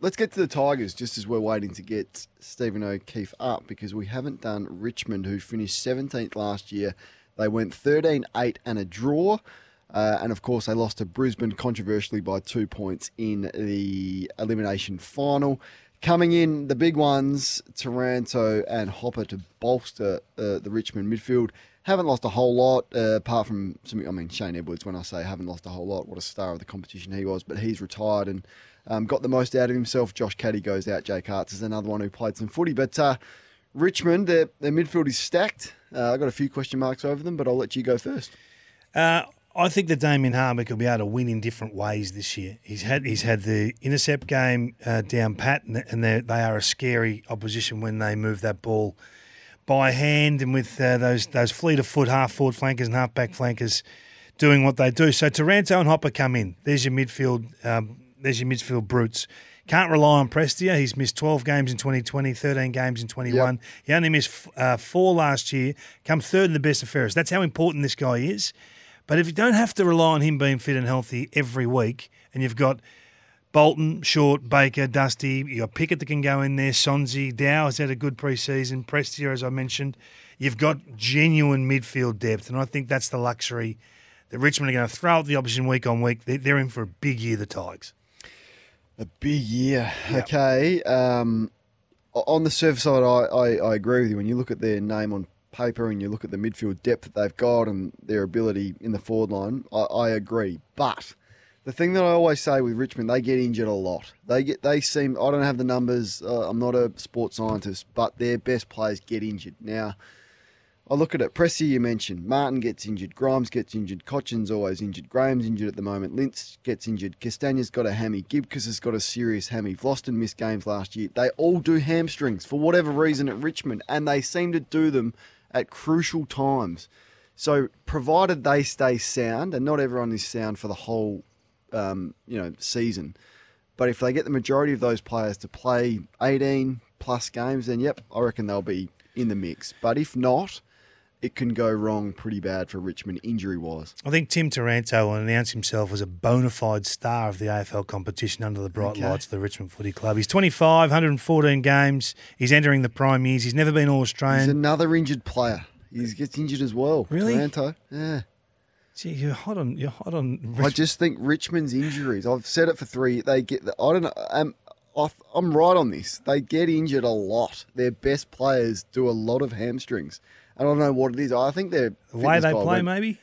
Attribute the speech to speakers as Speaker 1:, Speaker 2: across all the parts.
Speaker 1: Let's get to the Tigers just as we're waiting to get Stephen O'Keefe up because we haven't done Richmond, who finished 17th last year. They went 13 8 and a draw. Uh, and of course, they lost to Brisbane controversially by two points in the elimination final. Coming in, the big ones, Taranto and Hopper to bolster uh, the Richmond midfield. Haven't lost a whole lot, uh, apart from some. I mean, Shane Edwards. When I say haven't lost a whole lot, what a star of the competition he was. But he's retired and um, got the most out of himself. Josh Caddy goes out. Jake Aarts is another one who played some footy. But uh, Richmond, their, their midfield is stacked. Uh, I've got a few question marks over them, but I'll let you go first.
Speaker 2: Uh, I think that Damien Hardwick will be able to win in different ways this year. He's had he's had the intercept game uh, down pat, and, and they are a scary opposition when they move that ball by hand and with uh, those those fleet of foot half forward flankers and half back flankers doing what they do. So Taranto and Hopper come in. There's your midfield. Um, there's your midfield brutes. Can't rely on Prestia. He's missed 12 games in 2020, 13 games in 21. Yep. He only missed uh, four last year, come third in the best of fairest. That's how important this guy is. But if you don't have to rely on him being fit and healthy every week, and you've got Bolton, Short, Baker, Dusty, you've got Pickett that can go in there, Sonsie, Dow has had a good preseason, Prestia, as I mentioned. You've got genuine midfield depth, and I think that's the luxury that Richmond are going to throw at the opposition week on week. They're in for a big year, the Tigers.
Speaker 1: A big year. Yep. Okay. Um, on the surface side, I, I, I, agree with you. When you look at their name on paper and you look at the midfield depth that they've got and their ability in the forward line, I, I agree. But the thing that I always say with Richmond, they get injured a lot. They get they seem. I don't have the numbers. Uh, I'm not a sports scientist, but their best players get injured now. I look at it. Pressy, you mentioned. Martin gets injured. Grimes gets injured. Cotchin's always injured. Graham's injured at the moment. Lynch gets injured. Castagna's got a hammy. Gibcus has got a serious hammy. Vlastuin missed games last year. They all do hamstrings for whatever reason at Richmond, and they seem to do them at crucial times. So, provided they stay sound, and not everyone is sound for the whole, um, you know, season, but if they get the majority of those players to play 18 plus games, then yep, I reckon they'll be in the mix. But if not, it can go wrong pretty bad for Richmond injury wise.
Speaker 2: I think Tim Taranto will announce himself as a bona fide star of the AFL competition under the bright okay. lights of the Richmond Footy Club. He's 25, 114 games. He's entering the prime years. He's never been All Australian.
Speaker 1: He's another injured player. He gets injured as well.
Speaker 2: Really?
Speaker 1: Taranto. Yeah.
Speaker 2: Gee, you're hot on. You're hot on.
Speaker 1: Rich- I just think Richmond's injuries. I've said it for three. They get. The, I don't know. Um, I'm right on this. They get injured a lot. Their best players do a lot of hamstrings. I don't know what it is. I think they're
Speaker 2: the way they play. Went, maybe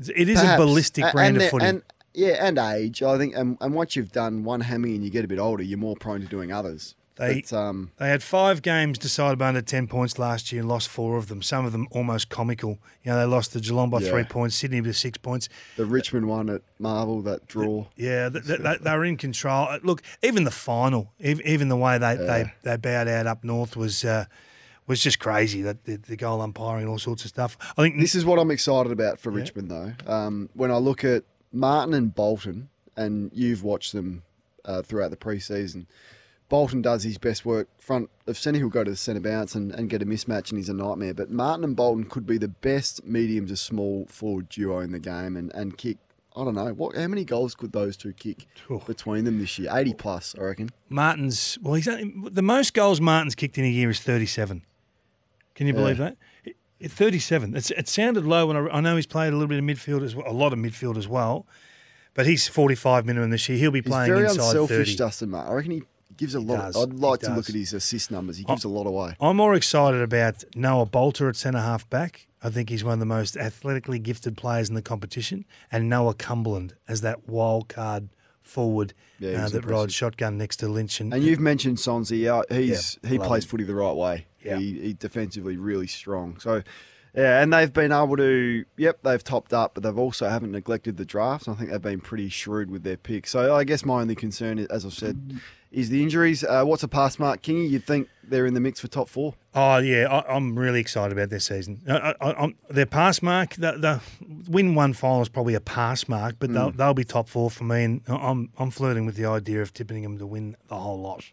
Speaker 2: it is Perhaps. a ballistic brand of footy.
Speaker 1: And, yeah, and age. I think, and, and once you've done one hammy and you get a bit older, you're more prone to doing others.
Speaker 2: They but, um, they had five games decided by under ten points last year and lost four of them. Some of them almost comical. You know, they lost to Geelong by yeah. three points, Sydney by six points.
Speaker 1: The Richmond one at Marvel, that draw.
Speaker 2: Yeah, they, they, they were in control. Look, even the final, even the way they, yeah. they, they bowed out up north was. Uh, was just crazy that the, the, goal umpiring and all sorts of stuff. I think
Speaker 1: this is what I'm excited about for yeah. Richmond though. Um, when I look at Martin and Bolton, and you've watched them uh, throughout the preseason. Bolton does his best work front of centre. He'll go to the centre bounce and, and get a mismatch, and he's a nightmare. But Martin and Bolton could be the best medium to small forward duo in the game and, and kick. I don't know what. How many goals could those two kick between them this year? Eighty plus, I reckon.
Speaker 2: Martin's well, he's the most goals Martin's kicked in a year is thirty-seven. Can you believe that? 37. It's, it sounded low when I, I, know he's played a little bit of midfield as well, a lot of midfield as well, but he's 45 minimum this year. He'll be playing
Speaker 1: he's very
Speaker 2: inside
Speaker 1: unselfish,
Speaker 2: 30.
Speaker 1: Dustin Martin. I reckon he gives a he lot. Of, I'd like to look at his assist numbers. He gives I, a lot away.
Speaker 2: I'm more excited about Noah Balta at centre half back. I think he's one of the most athletically gifted players in the competition, and Noah Cumberland as that wild card forward yeah, uh, that rides shotgun next to Lynch. And,
Speaker 1: and you've mentioned Sonsie. Uh, he's yeah, he plays him. footy the right way. Yeah. He, he defensively really strong. So, yeah, and they've been able to, yep, they've topped up, but they've also haven't neglected the draft. I think they've been pretty shrewd with their picks. So I guess my only concern, is, as I've said, is the injuries. Uh, what's a pass mark, Kingy? You'd think they're in the mix for top four.
Speaker 2: Oh yeah, I, I'm really excited about this season. I, I, I'm, their pass mark, the, the win one final is probably a pass mark, but they'll, they'll be top four for me, and I'm I'm flirting with the idea of tipping them to win the whole lot.